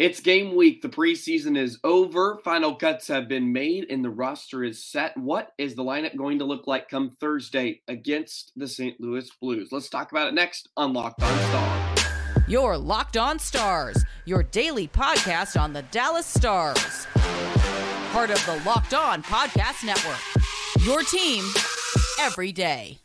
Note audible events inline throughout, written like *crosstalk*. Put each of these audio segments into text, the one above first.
It's game week. The preseason is over. Final cuts have been made and the roster is set. What is the lineup going to look like come Thursday against the St. Louis Blues? Let's talk about it next on Locked On Stars. Your Locked On Stars, your daily podcast on the Dallas Stars. Part of the Locked On Podcast Network. Your team every day.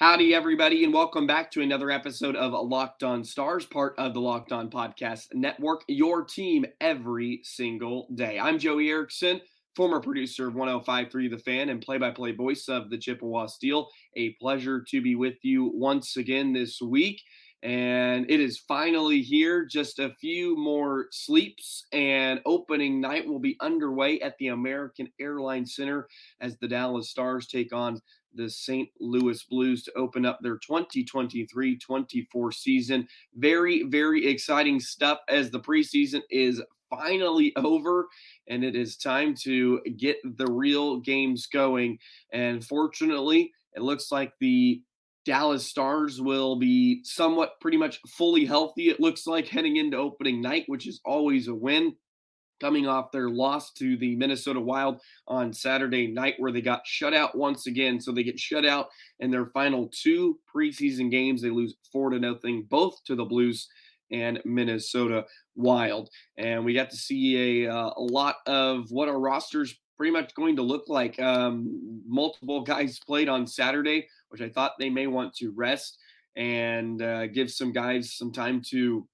Howdy, everybody, and welcome back to another episode of Locked On Stars, part of the Locked On Podcast Network, your team every single day. I'm Joey Erickson, former producer of 1053 The Fan and play by play voice of the Chippewa Steel. A pleasure to be with you once again this week. And it is finally here. Just a few more sleeps, and opening night will be underway at the American Airlines Center as the Dallas Stars take on the St. Louis Blues to open up their 2023 24 season. Very, very exciting stuff as the preseason is finally *laughs* over and it is time to get the real games going. And fortunately, it looks like the Dallas Stars will be somewhat pretty much fully healthy. It looks like heading into opening night, which is always a win coming off their loss to the Minnesota Wild on Saturday night, where they got shut out once again. So they get shut out in their final two preseason games. They lose four to nothing, both to the Blues and Minnesota Wild. And we got to see a, uh, a lot of what our rosters pretty much going to look like. Um, multiple guys played on Saturday, which I thought they may want to rest and uh, give some guys some time to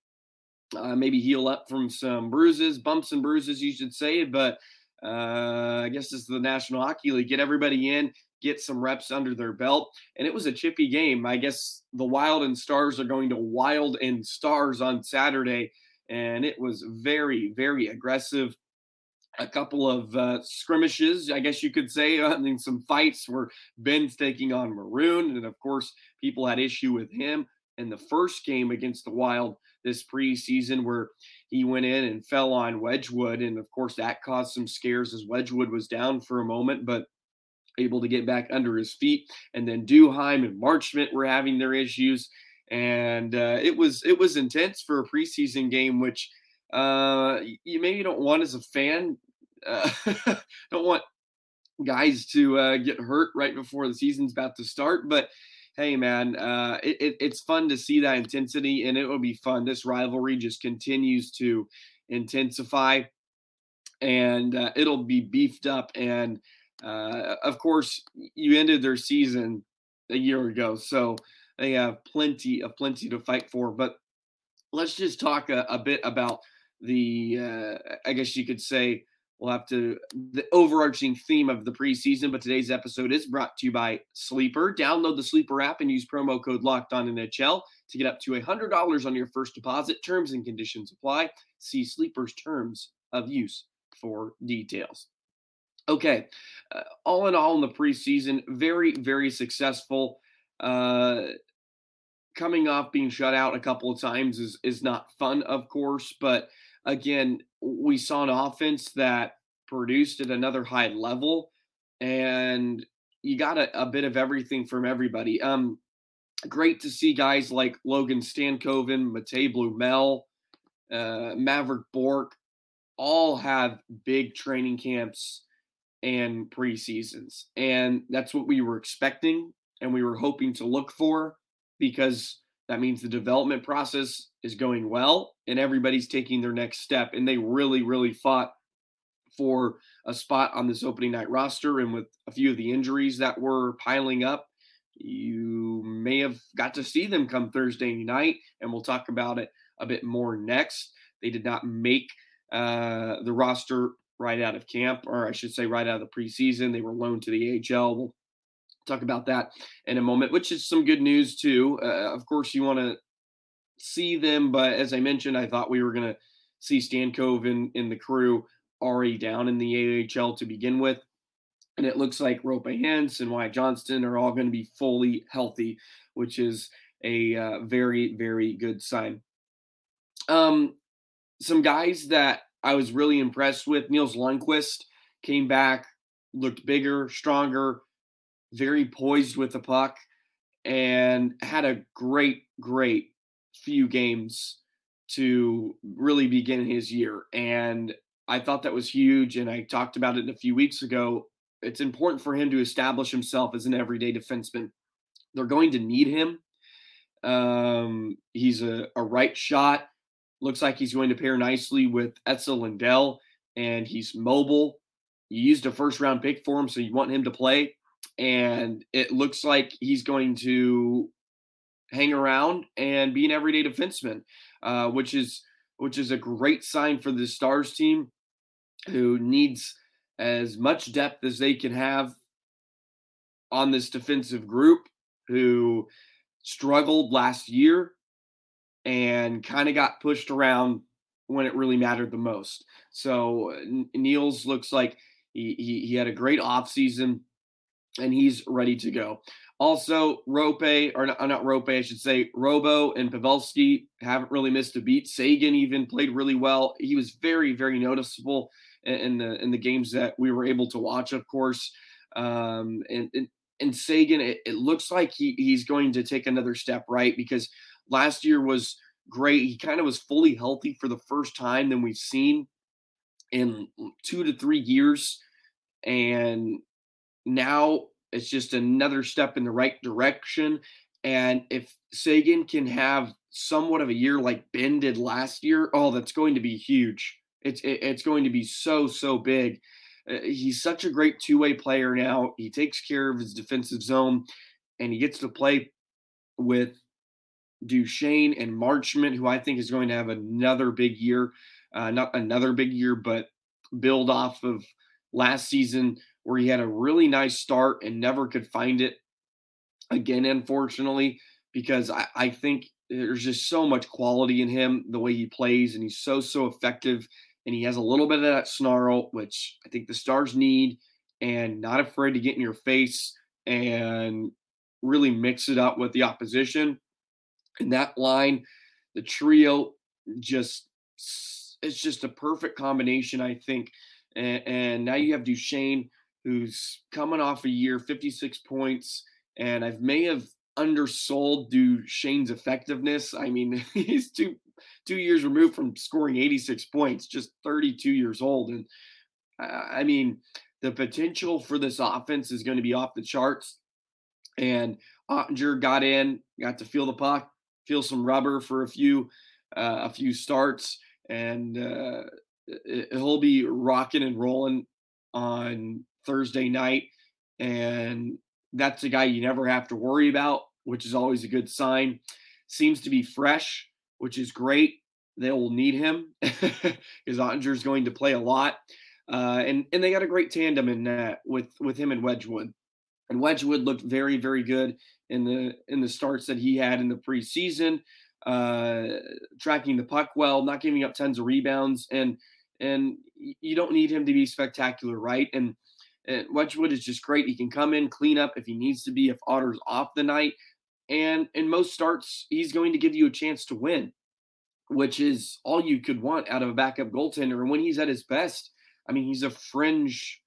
uh, maybe heal up from some bruises, bumps and bruises, you should say. But uh, I guess it's the National Hockey League. Get everybody in, get some reps under their belt. And it was a chippy game. I guess the Wild and Stars are going to Wild and Stars on Saturday. And it was very, very aggressive. A couple of uh, skirmishes, I guess you could say. *laughs* I mean, some fights where Benn's taking on Maroon. And of course, people had issue with him in the first game against the Wild this preseason where he went in and fell on Wedgewood. And of course, that caused some scares as Wedgewood was down for a moment, but able to get back under his feet. And then Duhaime and Marchment were having their issues. And uh, it was it was intense for a preseason game, which uh, you maybe don't want as a fan. Uh, *laughs* don't want guys to uh, get hurt right before the season's about to start, but hey man, uh, it, it, it's fun to see that intensity, and it will be fun. This rivalry just continues to intensify, and uh, it'll be beefed up. And uh, of course, you ended their season a year ago, so they have plenty of plenty to fight for. But let's just talk a, a bit about the, uh, I guess you could say We'll have to the overarching theme of the preseason, but today's episode is brought to you by Sleeper. Download the Sleeper app and use promo code Locked On NHL to get up to hundred dollars on your first deposit. Terms and conditions apply. See Sleeper's terms of use for details. Okay, uh, all in all, in the preseason, very very successful. Uh, coming off being shut out a couple of times is is not fun, of course, but again, we saw an offense that produced at another high level, and you got a, a bit of everything from everybody. Um, great to see guys like Logan Stankoven, Matej Blumel, uh, Mavrik Bourque, all have big training camps and preseasons. And that's what we were expecting and we were hoping to look for because that means the development process is going well and everybody's taking their next step. And they really, really fought for a spot on this opening night roster. And with a few of the injuries that were piling up, you may have got to see them come Thursday night. And we'll talk about it a bit more next. They did not make uh, the roster right out of camp, or I should say, right out of the preseason. They were loaned to the AHL. We'll talk about that in a moment, which is some good news too. Uh, of course, you want to see them, but as I mentioned, I thought we were going to see Stankoven in the crew already down in the AHL to begin with. And it looks like Roope Hintz and Wyatt Johnston are all going to be fully healthy, which is a uh, very, very good sign. Um, some guys that I was really impressed with Nils Lundkvist came back, looked bigger, stronger, very poised with the puck, and had a great, great few games to really begin his year. And I thought that was huge. And I talked about it a few weeks ago. It's important for him to establish himself as an everyday defenseman. They're going to need him. Um, he's a, a right shot. Looks like he's going to pair nicely with Esa Lindell, and he's mobile. You used a first round pick for him, so you want him to play. And it looks like he's going to hang around and be an everyday defenseman, uh, which is which is a great sign for the Stars team, who needs as much depth as they can have on this defensive group, who struggled last year and kind of got pushed around when it really mattered the most. So Nils looks like he, he, he had a great offseason and he's ready to go. Also, Rope, or not, not Rope, I should say, Robo and Pavelski haven't really missed a beat. Seguin even played really well. He was very, very noticeable in the in the games that we were able to watch, of course. Um, and, and and Seguin, it, it looks like he he's going to take another step right because last year was great. He kind of was fully healthy for the first time than we've seen in two to three years, and now it's just another step in the right direction. And if Seguin can have somewhat of a year like Benn did last year, oh, that's going to be huge. It's it's going to be so so big. Uh, he's such a great two way player now. He takes care of his defensive zone, and he gets to play with Duchene and Marchment, who I think is going to have another big year. Uh, not another big year, but build off of last season where he had a really nice start and never could find it again, unfortunately, because I, I think there's just so much quality in him, the way he plays, and he's so, so effective. And he has a little bit of that snarl, which I think the Stars need, and not afraid to get in your face and really mix it up with the opposition. And that line, the trio, just it's just a perfect combination, I think. And, and now you have Duchene, who's coming off a year, 56 points, and I may have undersold Duchene's effectiveness. I mean, *laughs* he's two two years removed from scoring 86 points, just 32 years old, and I mean, the potential for this offense is going to be off the charts. And Oettinger got in, got to feel the puck, feel some rubber for a few uh, a few starts, and uh, he'll be rocking and rolling on Thursday night. And that's a guy you never have to worry about, which is always a good sign. Seems to be fresh, which is great. They will need him *laughs* because Oettinger is going to play a lot. Uh, and and they got a great tandem in that with with him and Wedgewood. And Wedgewood looked very very good in the in the starts that he had in the preseason, uh, tracking the puck well, not giving up tons of rebounds, and and you don't need him to be spectacular, right? And and Wedgewood is just great. He can come in, clean up if he needs to be, if Otter's off the night. And in most starts, he's going to give you a chance to win, which is all you could want out of a backup goaltender. And when he's at his best, I mean, he's a fringe,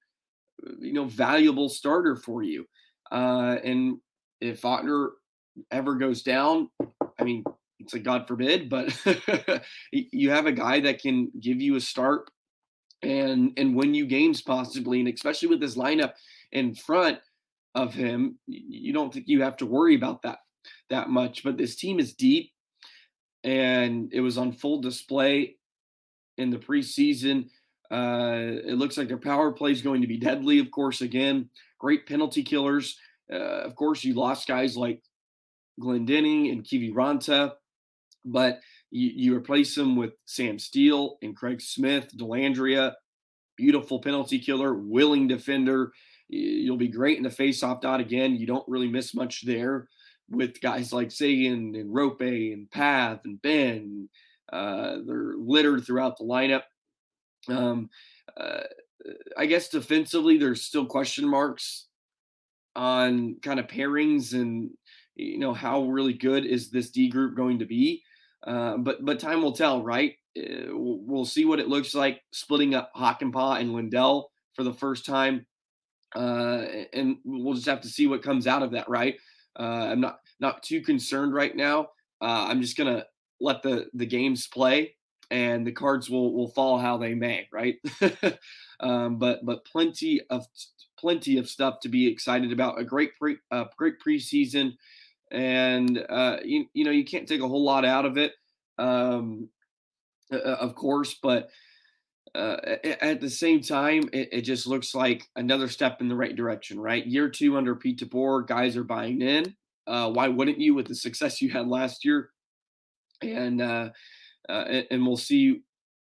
you know, valuable starter for you. Uh, and if Otter ever goes down, I mean, it's like God forbid, but *laughs* you have a guy that can give you a start and and win you games possibly, and especially with this lineup in front of him, you don't think you have to worry about that that much. But this team is deep, and it was on full display in the preseason. Uh, it looks like their power play is going to be deadly, of course. Again, great penalty killers. Uh, of course, you lost guys like Glendening and Kiviranta, but you, you replace him with Sam Steel and Craig Smith, Dellandrea, beautiful penalty killer, willing defender. You'll be great in the face-off dot again. You don't really miss much there with guys like Seguin and Rope and Path and Benn. Uh, they're littered throughout the lineup. Um, uh, I guess defensively, there's still question marks on kind of pairings and you know how really good is this D group going to be. Uh, but but time will tell, right? Uh, we'll see what it looks like splitting up Hakanpää and Lindell for the first time, uh, and we'll just have to see what comes out of that. Right? Uh, I'm not not too concerned right now. Uh, I'm just gonna let the the games play, and the cards will will fall how they may. Right? *laughs* um, but but plenty of plenty of stuff to be excited about. A great pre great preseason, and uh, you you know you can't take a whole lot out of it, um, uh, of course, but. Uh, at the same time, it, it, just looks like another step in the right direction, right? Year two under Pete DeBoer, guys are buying in. Uh, why wouldn't you with the success you had last year? And uh, uh and we'll see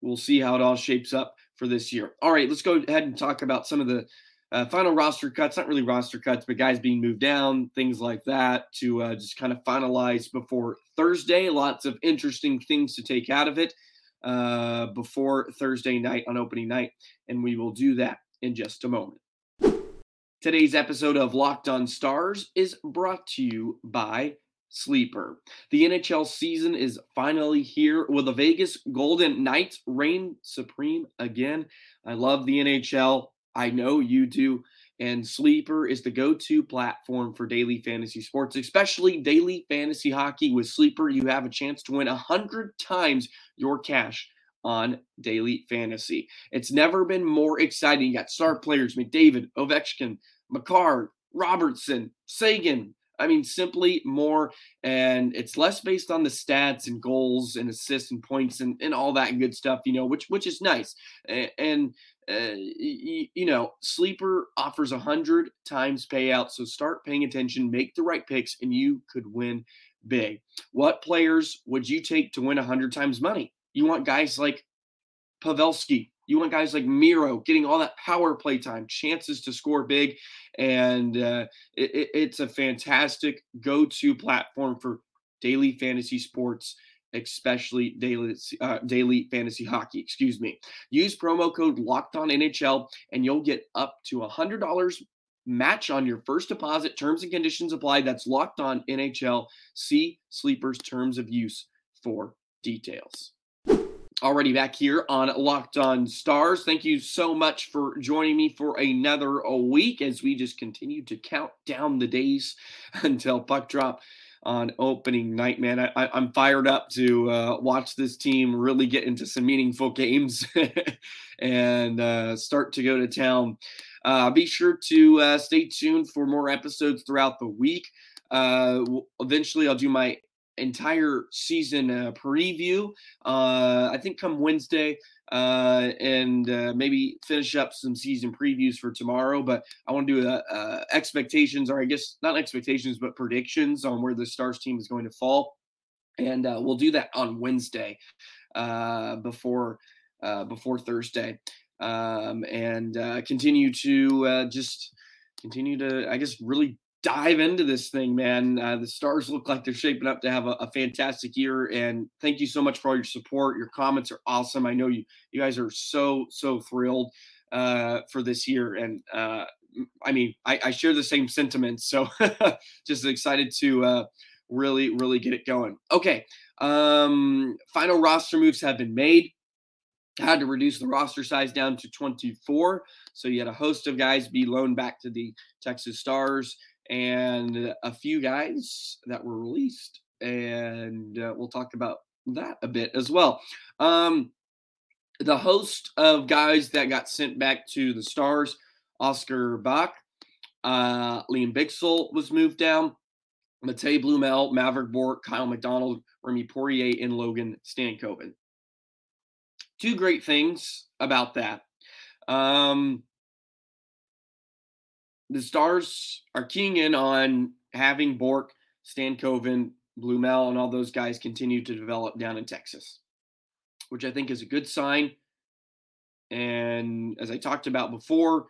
we'll see how it all shapes up for this year. All right, let's go ahead and talk about some of the uh, final roster cuts, not really roster cuts, but guys being moved down, things like that to uh, just kind of finalize before Thursday. Lots of interesting things to take out of it uh, before Thursday night on opening night, and we will do that in just a moment. Today's episode of Locked On Stars is brought to you by Sleeper. The NHL season is finally here. Will the Vegas Golden Knights reign supreme again? I love the NHL. I know you do. And Sleeper is the go to platform for daily fantasy sports, especially daily fantasy hockey. With Sleeper, you have a chance to win 100 times your cash on daily fantasy. It's never been more exciting. You got star players McDavid, Ovechkin, Makar, Robertson, Seguin, I mean, simply more, and it's less based on the stats and goals and assists and points and, and all that good stuff, you know, which which is nice. And, uh, you, you know, Sleeper offers a hundred times payout, so start paying attention, make the right picks, and you could win big. What players would you take to win a hundred times money? You want guys like Pavelski, you want guys like Miro getting all that power play time, chances to score big, and uh, it, it's a fantastic go-to platform for daily fantasy sports especially daily uh, daily fantasy hockey. Excuse me. Use promo code Locked On NHL, and you'll get up to a hundred dollars match on your first deposit. Terms and conditions apply. That's Locked On NHL. See Sleepers terms of use for details already back here on Locked On Stars. Thank you so much for joining me for another week as we just continue to count down the days *laughs* until puck drop on opening night. Man, I, am fired up to uh, watch this team really get into some meaningful *laughs* games *laughs* and uh, start to go to town. Uh, be sure to uh, stay tuned for more episodes throughout the week. Uh, eventually, I'll do my entire season uh, preview. Uh, I think come Wednesday, uh, and uh, maybe finish up some season previews for tomorrow. But I want to do a, a expectations, or I guess not expectations, but predictions on where the Stars team is going to fall, and uh, we'll do that on Wednesday uh, before uh, before Thursday, um, and uh, continue to uh, just continue to, I guess, really dive into this thing, man. Uh, the Stars look like they're shaping up to have a, a, fantastic year, and thank you so much for all your support. Your comments are awesome. I know you you guys are so so thrilled uh, for this year, and uh, I mean I, I, share the same sentiments. So *laughs* just excited to uh, really really get it going. Okay, um, final roster moves have been made. Had to reduce the roster size down to 24. So you had a host of guys be loaned back to the Texas Stars and a few guys that were released. And uh, we'll talk about that a bit as well. Um, the host of guys that got sent back to the Stars, Oskar Bäck, uh, Lian Bichsel was moved down. Matej Blumel, Mavrik Bourque, Kyle McDonald, Remi Poirier, and Logan Stankoven. Two great things about that. Um, the Stars are keying in on having Bourque, Stankoven, Blumel, and all those guys continue to develop down in Texas, which I think is a good sign. And as I talked about before,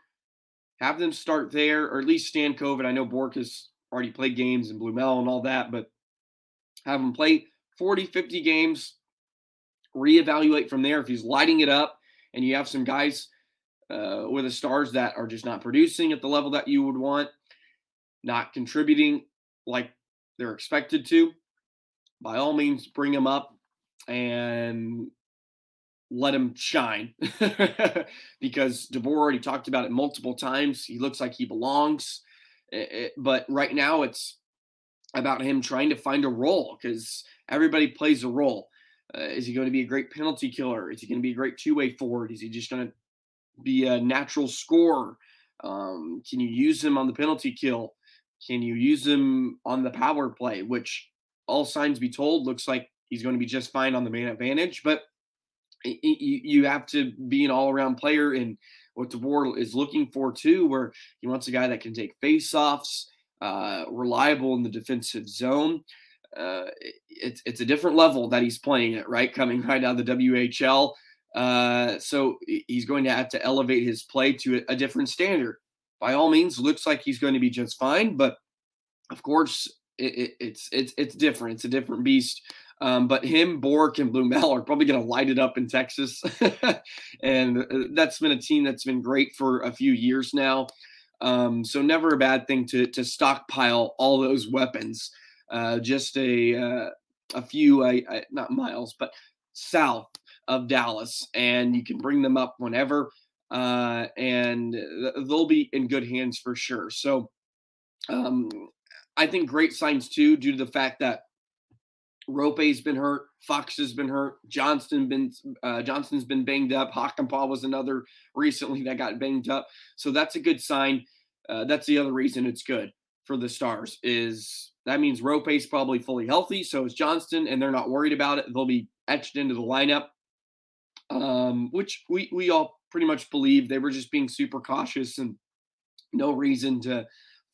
have them start there, or at least Stankoven. I know Bourque has already played games and Blumel and all that, but have him play 40, 50 games, reevaluate from there. If he's lighting it up and you have some guys – uh, with the stars that are just not producing at the level that you would want, not contributing like they're expected to, by all means, bring them up and let him shine *laughs* because DeBoer already talked about it multiple times. He looks like he belongs, it, but right now it's about him trying to find a role because everybody plays a role. Uh, is he going to be a great penalty killer? Is he going to be a great two-way forward? Is he just going to be a natural scorer? Um, can you use him on the penalty kill? Can you use him on the power play? Which all signs be told looks like he's going to be just fine on the man advantage, but you have to be an all-around player and what DeBoer is looking for too, where he wants a guy that can take face-offs, uh, reliable in the defensive zone. Uh, it's it's a different level that he's playing at, right? Coming right out of the WHL, uh, so he's going to have to elevate his play to a, different standard. By all means, looks like he's going to be just fine, but of course, it, it, it's it's it's different. It's a different beast um, but him, Bourque, and Blumel are probably going to light it up in Texas. *laughs* and uh, that's been a team that's been great for a few years now. Um, so never a bad thing to to stockpile all those weapons. Uh, just a uh, a few, uh, not miles, but south of Dallas, and you can bring them up whenever, uh, and they'll be in good hands for sure. So um, I think great signs too, due to the fact that Roope's been hurt. Faksa has been hurt. Johnston been uh, Johnston's been banged up. Hakanpää was another recently that got banged up. So that's a good sign. Uh, that's the other reason it's good for the Stars is that means Roope's probably fully healthy. So is Johnston, and they're not worried about it. They'll be etched into the lineup, um, which we we all pretty much believe they were just being super cautious and no reason to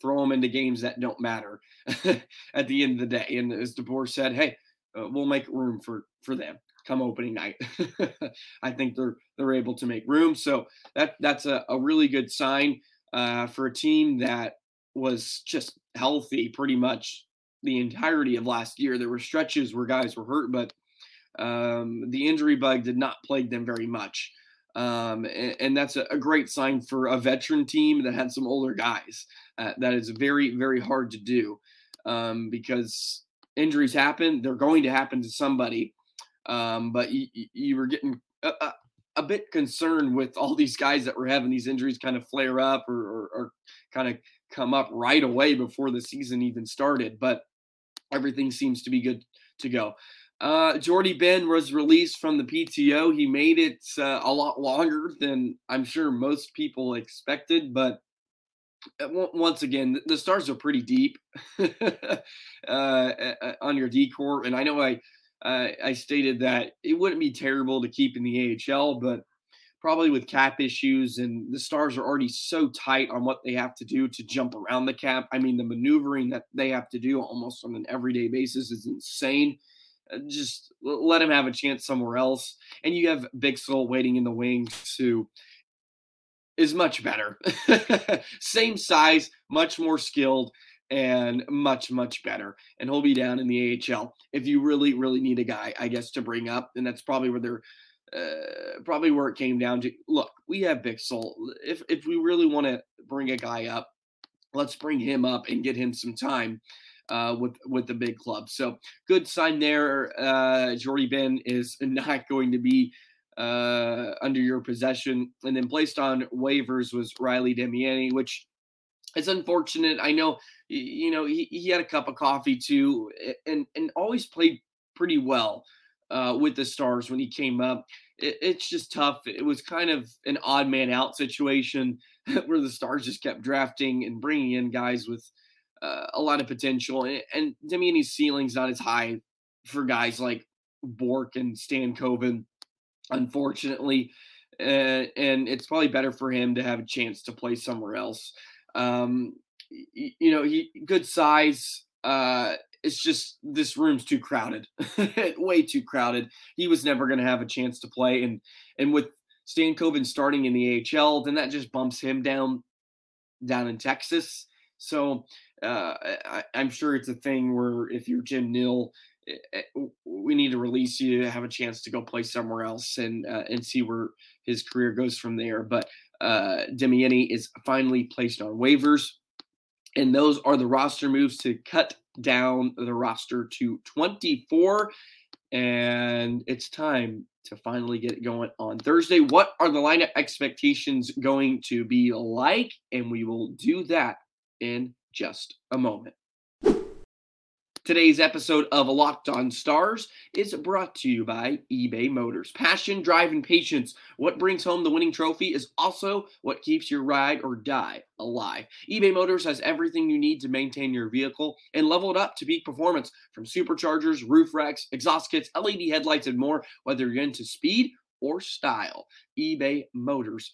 throw them into games that don't matter *laughs* at the end of the day. And as DeBoer said, hey, uh, we'll make room for for them come opening night. *laughs* I think they're they're able to make room. So that that's a, a really good sign uh, for a team that was just healthy pretty much the entirety of last year. There were stretches where guys were hurt, but um, the injury bug did not plague them very much. Um, and, and, that's a, a, great sign for a veteran team that had some older guys. Uh, that is very, very hard to do um, because injuries happen. They're going to happen to somebody. Um, but you, you, were getting a, a, a, bit concerned with all these guys that were having these injuries kind of flare up or, or, or kind of come up right away before the season even started. But everything seems to be good to go. Uh, Jordie Benn was released from the PTO. He made it uh, a lot longer than I'm sure most people expected, but uh, once again, the stars are pretty deep *laughs* uh, on your decor, and I know I uh, I stated that it wouldn't be terrible to keep in the AHL, but probably with cap issues and the stars are already so tight on what they have to do to jump around the cap. I mean, the maneuvering that they have to do almost on an everyday basis is insane. Uh, just let him have a chance somewhere else. And you have Bichsel waiting in the wings who is much better. *laughs* Same size, much more skilled, and much, much better. And he'll be down in the AHL if you really, really need a guy, I guess, to bring up. And that's probably where they're uh, probably where it came down to. Look, we have Bichsel. If if we really want to bring a guy up, let's bring him up and get him some time uh, with with the big club. So good sign there. Uh, Jordie Benn is *laughs* not going to be uh, under your possession, and then placed on waivers was Riley Damiani, which is unfortunate. I know you know he, he had a cup of coffee too, and and always played pretty well uh, with the Stars when he came up. It, it's just tough. It was kind of an odd man out situation *laughs* where the Stars just kept drafting and bringing in guys with uh, a lot of potential. And, and Damiani's ceiling's not as high for guys like Bourque and Stankoven, unfortunately. Uh, and it's probably better for him to have a chance to play somewhere else. Um, you, you know, he good size. Uh, it's just this room's too crowded, *laughs* way too crowded. He was never going to have a chance to play, and and with Stankoven starting in the AHL, then that just bumps him down down in Texas. So uh, I, am sure it's a thing where if you're Jim Nill, eh, eh, we need to release you to have a chance to go play somewhere else and uh, and see where his career goes from there. But uh, is finally placed on waivers, and those are the roster moves to cut down the roster to 24. And it's time to finally get it going on Thursday. What are the lineup expectations going to be like? And we will do that in just a moment. Today's episode of Locked On Stars is brought to you by eBay Motors. Passion, drive, and patience. What brings home the winning trophy is also what keeps your ride or die alive. eBay Motors has everything you need to maintain your vehicle and level it up to peak performance from superchargers, roof racks, exhaust kits, LED headlights, and more. Whether you're into speed or style, eBay Motors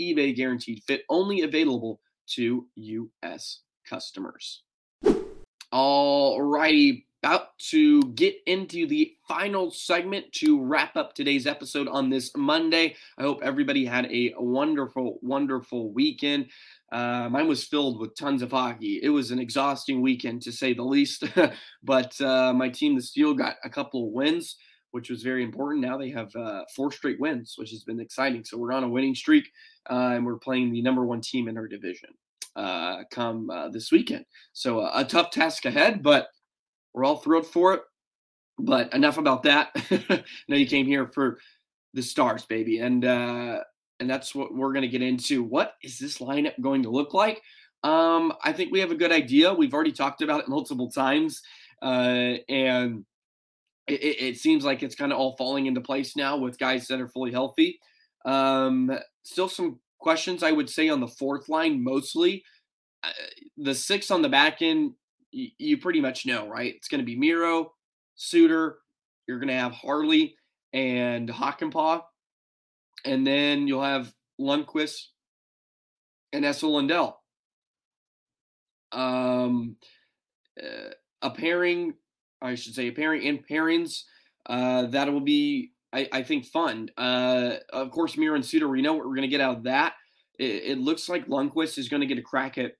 eBay guaranteed fit only available to U.S. customers. All righty, about to get into the final segment to wrap up today's episode on this Monday. I hope everybody had a wonderful, wonderful weekend. Uh, mine was filled with tons of hockey. It was an exhausting weekend to say the least, *laughs* but uh, my team, the Steel, got a couple of wins which was very important. Now they have uh, four straight wins, which has been exciting. So we're on a winning streak, uh, and we're playing the number one team in our division uh, come uh, this weekend. So uh, a tough task ahead, but we're all thrilled for it. But enough about that. *laughs* now you came here for the stars, baby, and uh, and that's what we're going to get into. What is this lineup going to look like? Um, I think we have a good idea. We've already talked about it multiple times, and it, it seems like it's kind of all falling into place now with guys that are fully healthy. Um, still some questions I would say on the fourth line mostly. Uh, the six on the back end, y- you pretty much know, right? It's going to be Miro, Suter. You're going to have Harley and Hakanpää, and then you'll have Lundkvist and Esa Lindell. Um, uh, a pairing I should say, pairing and pairings. Uh, that will be, I, I, think, fun. Uh, of course, Miro and Suter, we know what we're going to get out of that. It, it looks like Lundkvist is going to get a crack at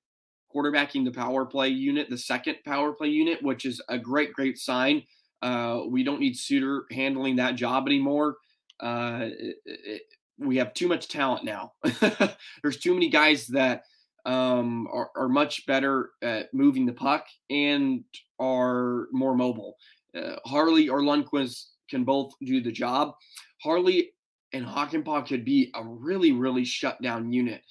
quarterbacking the power play unit, the second power play unit, which is a great, great sign. Uh, we don't need Suter handling that job anymore. Uh, it, it, we have too much talent now. *laughs* There's too many guys that um, are, are, much better at moving the puck and are more mobile. Uh, Harley or Lundkvist can both do the job. Harley and Hakanpää could be a really, really shut down unit.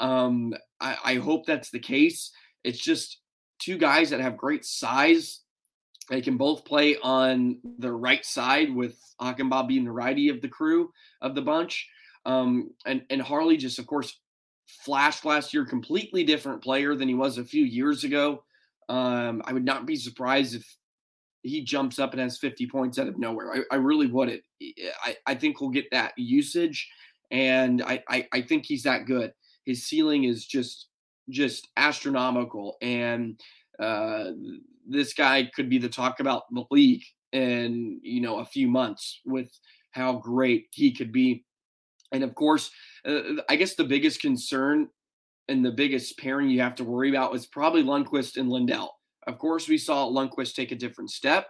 Um, I, I hope that's the case. It's just two guys that have great size. They can both play on the right side, with Hakanpää being the righty of the crew of the bunch. Um, and and Harley just, of course, flashed last year, completely different player than he was a few years ago. Um, I would not be surprised if he jumps up and has 50 points out of nowhere. I, I really wouldn't. I, I think he'll get that usage, and I, I, I think he's that good. His ceiling is just just astronomical, and uh, this guy could be the talk about the league in you know a few months with how great he could be. And of course, uh, I guess the biggest concern and the biggest pairing you have to worry about is probably Lundkvist and Lindell. Of course, we saw Lundkvist take a different step,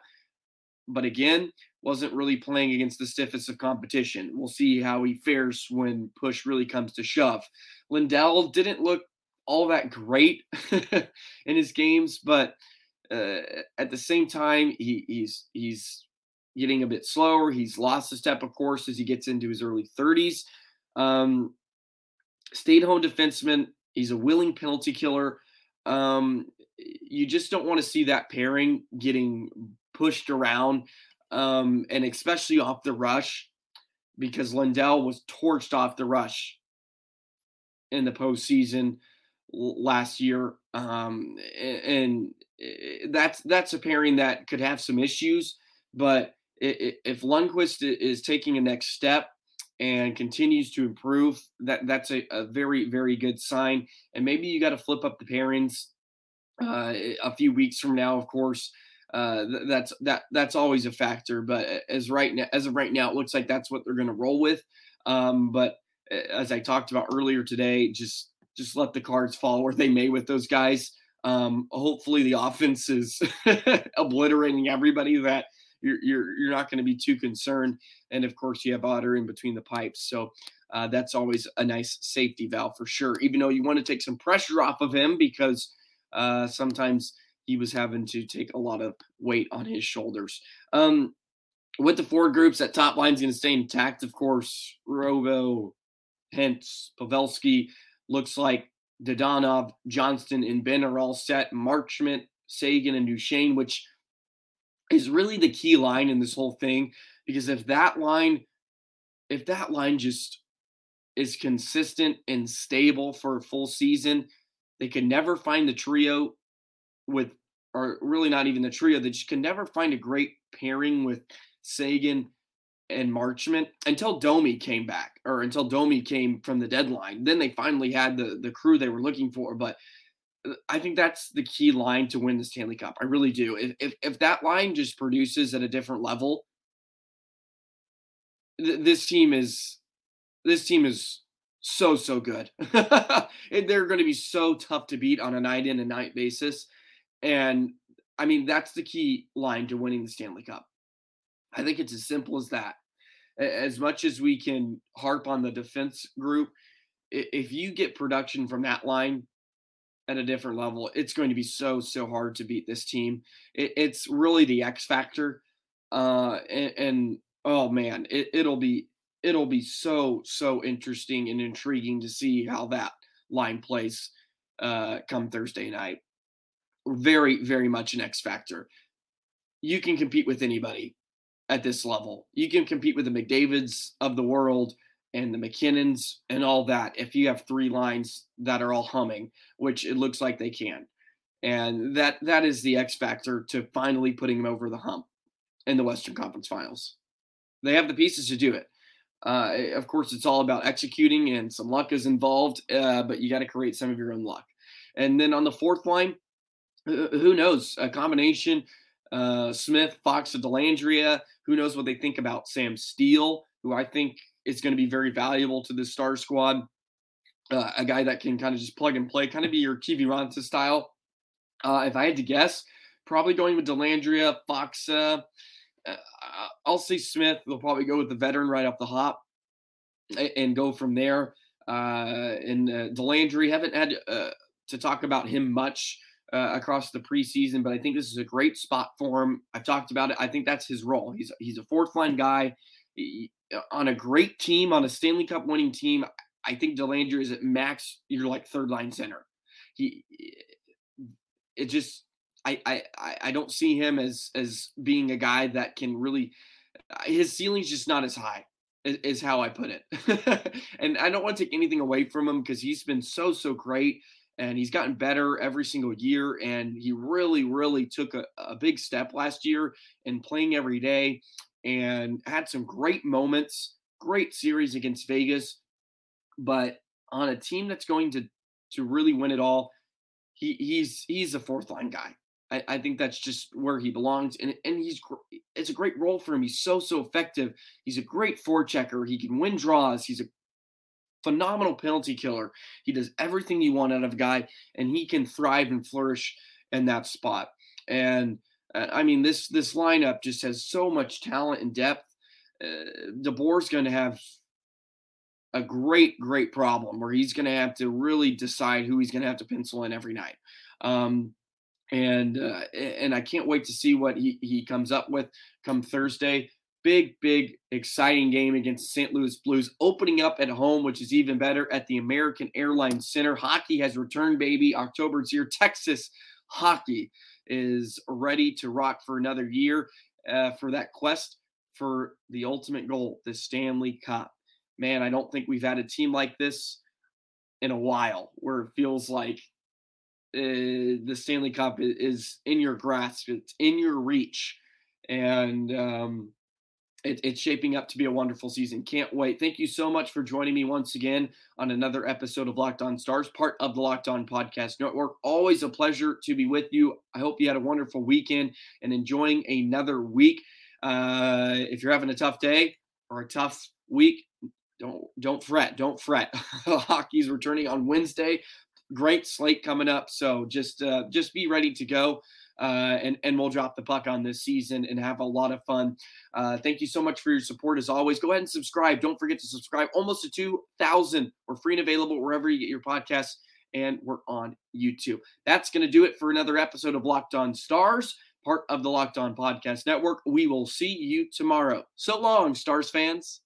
but again, wasn't really playing against the stiffest of competition. We'll see how he fares when push really comes to shove. Lindell didn't look all that great *laughs* in his games, but uh, at the same time, he, he's he's getting a bit slower. He's lost a step, of course, as he gets into his early 30s. Um, stayed home defenseman. He's a willing penalty killer. Um, you just don't want to see that pairing getting pushed around, um, and especially off the rush, because Lindell was torched off the rush in the postseason last year, um, and eh, that's that's a pairing that could have some issues. But if Lundkvist is taking a next step, and continues to improve, that that's a, a very very good sign. And maybe you got to flip up the pairings uh, a few weeks from now. Of course, uh, that's that that's always a factor. But as right now, as of right now, it looks like that's what they're going to roll with. Um, but as I talked about earlier today, just just let the cards fall where they may with those guys. Um, hopefully, the *laughs* offense is *laughs* obliterating everybody that you're you're, you're not going to be too concerned. And of course, you have Otter in between the pipes, so uh, that's always a nice safety valve for sure. Even though you want to take some pressure off of him because uh, sometimes he was having to take a lot of weight on his shoulders. Um, with the four groups, that top line is going to stay intact. Of course, Robo, Hintz Pavelski. Looks like Dadonov, Johnston, and Benn are all set. Marchment, Seguin, and Duchene, which is really the key line in this whole thing. Because if that line, if that line just is consistent and stable for a full season, they could never find the trio with, or really not even the trio. They just can never find a great pairing with Seguin and Marchment until Domi came back, or until Domi came from the deadline. Then they finally had the the crew they were looking for. But I think that's the key line to win the Stanley Cup. I really do. If if, if that line just produces at a different level, th- this team is this team is so so good. *laughs* They're going to be so tough to beat on a night in and night basis, and I mean that's the key line to winning the Stanley Cup. I think it's as simple as that. As much as we can harp on the defense group, if you get production from that line at a different level, it's going to be so so hard to beat this team. it's really the X factor, uh, and, and oh man, it, it'll be it'll be so so interesting and intriguing to see how that line plays uh, come Thursday night. Very very much an X factor. You can compete with anybody at this level. You can compete with the McDavids of the world and the MacKinnons and all that if you have three lines that are all humming, which it looks like they can. And that that is the X factor to finally putting them over the hump in the Western Conference Finals. They have the pieces to do it. Uh, of course, it's all about executing, and some luck is involved, uh, but you got to create some of your own luck. And then on the fourth line, who knows? A combination uh, Smith, Faksa, and Dellandrea. Who knows what they think about Sam Steel, who I think is going to be very valuable to the star squad. Uh, a guy that can kind of just plug and play, kind of be your Kiviranta style. Uh, if I had to guess, probably going with Dellandrea, Faksa. Uh, I'll say Smith. They'll probably go with the veteran right off the hop and, go from there. Uh, and uh, Dellandrea haven't had uh, to talk about him much uh, across the preseason, but I think this is a great spot for him. I've talked about it. I think that's his role. He's he's a fourth line guy on a great team, on a Stanley Cup winning team. I think Dellandrea is at max. You're like third line center. He it just I I I don't see him as as being a guy that can really. Uh, his ceiling's just not as high is how I put it. *laughs* and I don't want to take anything away from him because he's been so, so great and he's gotten better every single year. And he really, really took a, a big step last year in playing every day and had some great moments, great series against Vegas. But on a team that's going to to really win it all, he he's he's a fourth line guy. I, I think that's just where he belongs, and and he's it's a great role for him. He's so so effective. He's a great forechecker. He can win draws. He's a phenomenal penalty killer. He does everything you want out of a guy, and he can thrive and flourish in that spot. And I mean, this this lineup just has so much talent and depth. Uh, DeBoer's going to have a great, great problem where he's going to have to really decide who he's going to have to pencil in every night. Um, and uh, and I can't wait to see what he, he comes up with come Thursday big, big, exciting game against the St. Louis Blues, opening up at home, which is even better at the American Airlines Center. Hockey has returned, baby. October's here. Texas hockey is ready to rock for another year uh, for that quest for the ultimate goal, the Stanley Cup. Man, I don't think we've had a team like this in a while where it feels like uh, the Stanley Cup is in your grasp, it's in your reach. And um, it, it's shaping up to be a wonderful season. Can't wait. Thank you so much for joining me once again on another episode of Locked On Stars, part of the Locked On Podcast Network. Always a pleasure to be with you. I hope you had a wonderful weekend and enjoying another week. Uh, if you're having a tough day or a tough week, don't don't fret, don't fret. *laughs* Hockey's returning on Wednesday. Great slate coming up, so just uh, just be ready to go. Uh, and and we'll drop the puck on this season and have a lot of fun. Uh, thank you so much for your support as always. Go ahead and subscribe. Don't forget to subscribe. Almost to two thousand. We're free and available wherever you get your podcasts, and we're on YouTube. That's going to do it for another episode of Locked On Stars, part of the Locked On Podcast Network. We will see you tomorrow. So long, Stars fans.